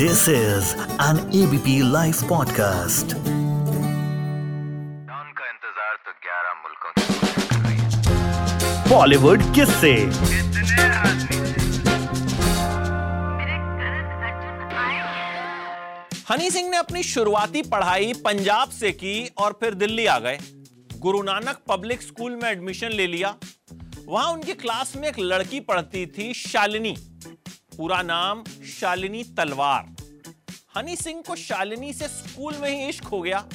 This is an ABP Life podcast. उनका इंतज़ार तो 11 मुल्कों की बॉलीवुड किससे। कितने आदमी हनी सिंह ने अपनी शुरुआती पढ़ाई पंजाब से की और फिर दिल्ली आ गए। गुरु नानक पब्लिक स्कूल में एडमिशन ले लिया। वहाँ उनकी क्लास में एक लड़की पढ़ती थी शालिनी। पूरा नाम शालिनी तलवार। हनी सिंह को शालिनी से स्कूल में ही इश्क हो गया।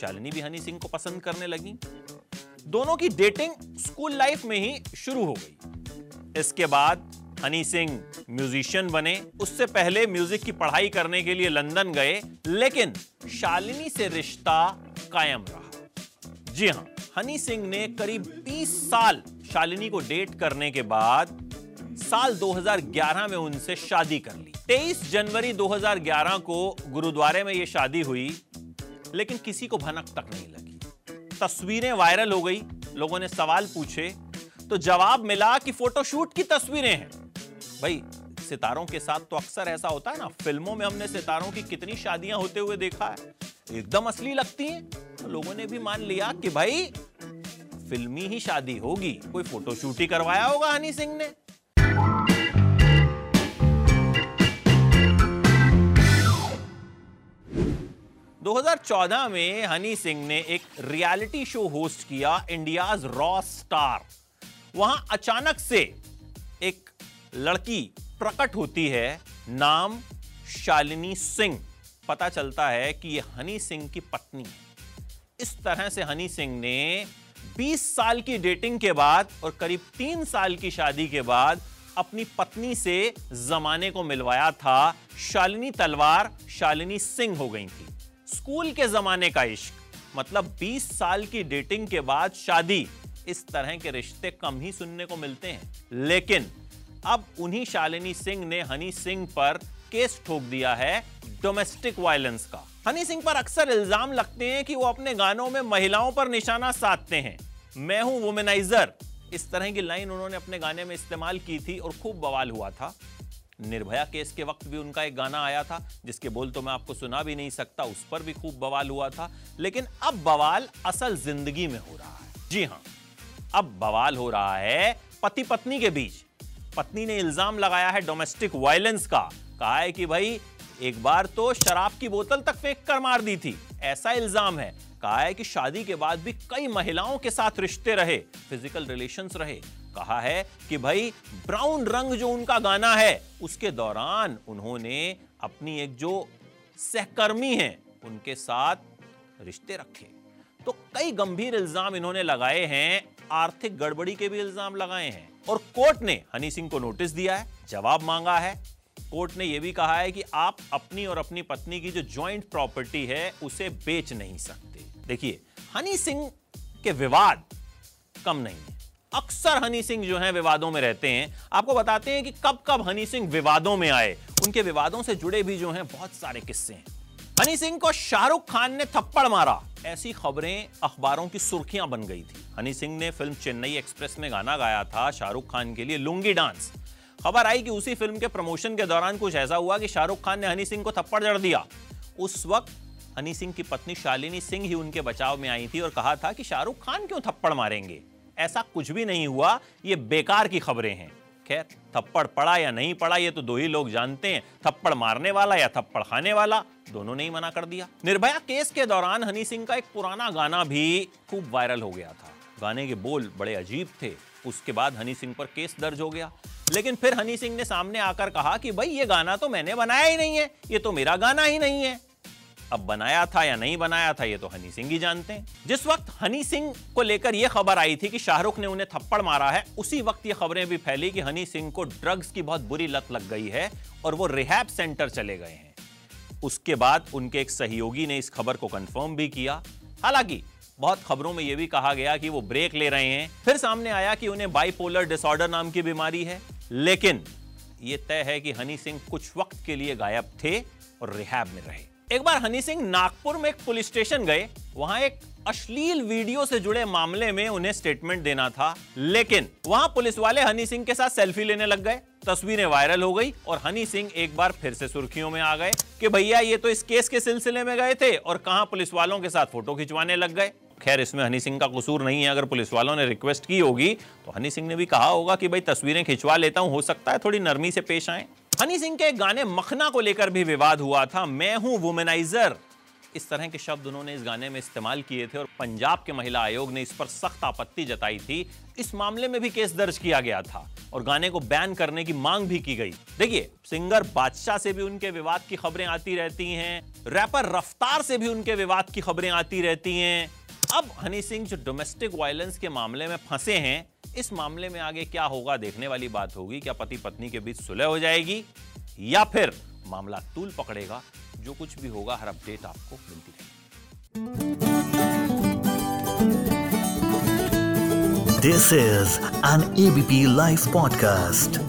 शालिनी भी हनी सिंह को पसंद करने लगी। दोनों की डेटिंग स्कूल लाइफ में ही शुरू हो गई। इसके बाद हनी सिंह म्यूजिशियन बने। उससे पहले म्यूज़िक की पढ़ाई करने के लिए लंदन गए, लेकिन शालिनी से रिश्ता कायम रहा। जी हाँ, हनी सिंह ने करीब 20 साल शालिनी को डेट करने के बाद साल 2011 में उनसे शादी कर ली। 23 जनवरी 2011 को गुरुद्वारे में यह शादी हुई, लेकिन किसी को भनक तक नहीं लगी। तस्वीरें वायरल हो गई, लोगों ने सवाल पूछे तो जवाब मिला कि फोटोशूट की तस्वीरें हैं। भाई, सितारों के साथ तो अक्सर ऐसा होता है ना, फ़िल्मों में हमने सितारों की कितनी शादियाँ होते हुए देखा है, एकदम असली लगती हैं। तो लोगों ने भी मान लिया कि भाई, फिल्मी ही शादी होगी, कोई फोटोशूट ही करवाया होगा हनी सिंह ने। 2014 में हनी सिंह ने एक रियलिटी शो होस्ट किया, इंडियाज रॉ स्टार। वहाँ अचानक से एक लड़की प्रकट होती है, नाम शालिनी सिंह। पता चलता है कि यह हनी सिंह की पत्नी है। इस तरह से हनी सिंह ने 20 साल की डेटिंग के बाद और करीब तीन साल की शादी के बाद अपनी पत्नी से जमाने को मिलवाया था। शालिनी तलवार, शालिनी सिंह हो गई थी। स्कूल के जमाने का इश्क। मतलब 20 साल की डेटिंग के बाद शादी। इस तरह के रिश्ते कम ही सुनने को मिलते हैं। लेकिन अब उन्हीं शालिनी सिंह ने हनी सिंह पर केस ठोक दिया है डोमेस्टिक वायलेंस का। हनी सिंह पर अक्सर इल्ज़ाम लगते हैं कि वो अपने गानों में महिलाओं पर निशाना साधते हैं। मैं हूँ वुमेनाइजर। इस तरह की लाइन उन्होंने अपने गाने में इस्तेमाल की थी और खूब बवाल हुआ था। निर्भया केस के वक्त भी उनका एक गाना आया था, जिसके बोल तो मैं आपको सुना भी नहीं सकता, उस पर भी खूब बवाल हुआ था। लेकिन अब बवाल असल ज़िंदगी में हो रहा है। जी हाँ अब बवाल हो रहा है पति पत्नी के बीच। पत्नी ने इल्ज़ाम लगाया है डोमेस्टिक वायलेंस का। कहा है कि भाई एक बार तो शराब की बोतल तक फेंक कर मार दी थी। ऐसा इल्ज़ाम है। कहा है कि शादी के बाद भी कई महिलाओं के साथ रिश्ते रहे फ़िज़िकल रिलेशंस रहे। कहा है कि भाई ब्राउन रंग जो उनका गाना है, उसके दौरान उन्होंने अपनी एक जो सहकर्मी है, उनके साथ रिश्ते रखे। तो कई गंभीर इल्ज़ाम इन्होंने लगाए हैं, आर्थिक गड़बड़ी के भी इल्ज़ाम लगाए हैं। और कोर्ट ने हनी सिंह को नोटिस दिया है, जवाब मांगा है कोर्ट ने यह भी कहा है कि आप अपनी और अपनी पत्नी की जो ज्वाइंट प्रॉपर्टी है, उसे बेच नहीं सकते। देखिए, हनी सिंह के विवाद कम नहीं है। अक्सर हनी सिंह जो है, विवादों में रहते हैं। आपको बताते हैं कि कब कब हनी सिंह विवादों में आए। उनके विवादों से जुड़े भी जो हैं, बहुत सारे किस्से हैं। हनी सिंह को शाहरुख खान ने थप्पड़ मारा। ऐसी खबरें अखबारों की सुर्खियाँ बन गई थी। हनी सिंह ने फ़िल्म चेन्नई एक्सप्रेस में गाना गाया था शाहरुख खान के लिए, लुंगी डांस। खबर आई कि उसी फ़िल्म के प्रमोशन के दौरान कुछ ऐसा हुआ कि शाहरुख खान ने हनी सिंह को थप्पड़ जड़ दिया। उस वक्त हनी सिंह की पत्नी शालिनी सिंह ही उनके बचाव में आई थी और कहा था कि शाहरुख खान क्यों थप्पड़ मारेंगे? ऐसा कुछ भी नहीं हुआ, ये बेकार की खबरें हैं। खैर, थप्पड़ पड़ा या नहीं पड़ा, ये तो दो ही लोग जानते हैं। थप्पड़ मारने वाला या थप्पड़ खाने वाला, दोनों ने ही मना कर दिया। निर्भया केस के दौरान हनी सिंह का एक पुराना गाना भी खूब वायरल हो गया था। गाने के बोल बड़े अजीब थे। उसके बाद हनी सिंह पर केस दर्ज हो गया। लेकिन फिर हनी सिंह ने सामने आकर कहा कि भाई, ये गाना तो मैंने बनाया ही नहीं है, ये तो मेरा गाना ही नहीं है। अब बनाया था या नहीं बनाया था, ये तो हनी सिंह ही जानते हैं। जिस वक्त हनी सिंह को लेकर यह खबर आई थी कि शाहरुख ने उन्हें थप्पड़ मारा है, उसी वक्त ये खबरें भी फैली कि हनी सिंह को ड्रग्स की बहुत बुरी लत लग गई है और वो रिहैब सेंटर चले गए हैं। उसके बाद उनके एक सहयोगी ने इस खबर को कंफर्म भी किया। हालाँकि, बहुत खबरों में यह भी कहा गया कि वो ब्रेक ले रहे हैं। फिर सामने आया कि उन्हें बाइपोलर डिसऑर्डर नाम की बीमारी है। लेकिन यह तय है कि हनी सिंह कुछ वक्त के लिए गायब थे और रिहैब में रहे। एक बार हनी सिंह नागपुर में एक पुलिस स्टेशन गए, वहाँ एक अश्लील वीडियो से जुड़े मामले में उन्हें स्टेटमेंट देना था, लेकिन वहाँ पुलिस वाले हनी सिंह के साथ सेल्फी लेने लग गए। तस्वीरें वायरल हो गई और हनी सिंह एक बार फिर से सुर्खियों में आ गए कि भैया ये तो इस केस के सिलसिले में गए थे और कहाँ पुलिस वालों के साथ फ़ोटो खिंचवाने लग गए। खैर, इसमें हनी सिंह का कसूर नहीं है। अगर पुलिस वालों ने रिक्वेस्ट की होगी तो हनी सिंह ने भी कहा होगा कि भाई, तस्वीरें खिंचवा लेता हूँ। हो सकता है थोड़ी नरमी से पेश आए। हनी सिंह के गाने मखना को लेकर भी विवाद हुआ था। मैं हूँ वुमेनाइजर। इस तरह के शब्द उन्होंने इस गाने में इस्तेमाल किए थे और पंजाब के महिला आयोग ने इस पर सख्त आपत्ति जताई थी। इस मामले में भी केस दर्ज किया गया था और गाने को बैन करने की मांग भी की गई। देखिए, सिंगर बादशाह से भी उनके विवाद की खबरें आती रहती हैं। रैपर रफ्तार से भी उनके विवाद की खबरें आती रहती हैं। अब हनी सिंह जो डोमेस्टिक वायलेंस के मामले में फंसे हैं, इस मामले में आगे क्या होगा देखने वाली बात होगी, क्या पति पत्नी के बीच सुलह हो जाएगी, या फिर मामला तूल पकड़ेगा, जो कुछ भी होगा, हर अपडेट आपको मिलती रहेगी this is an ABP live podcast.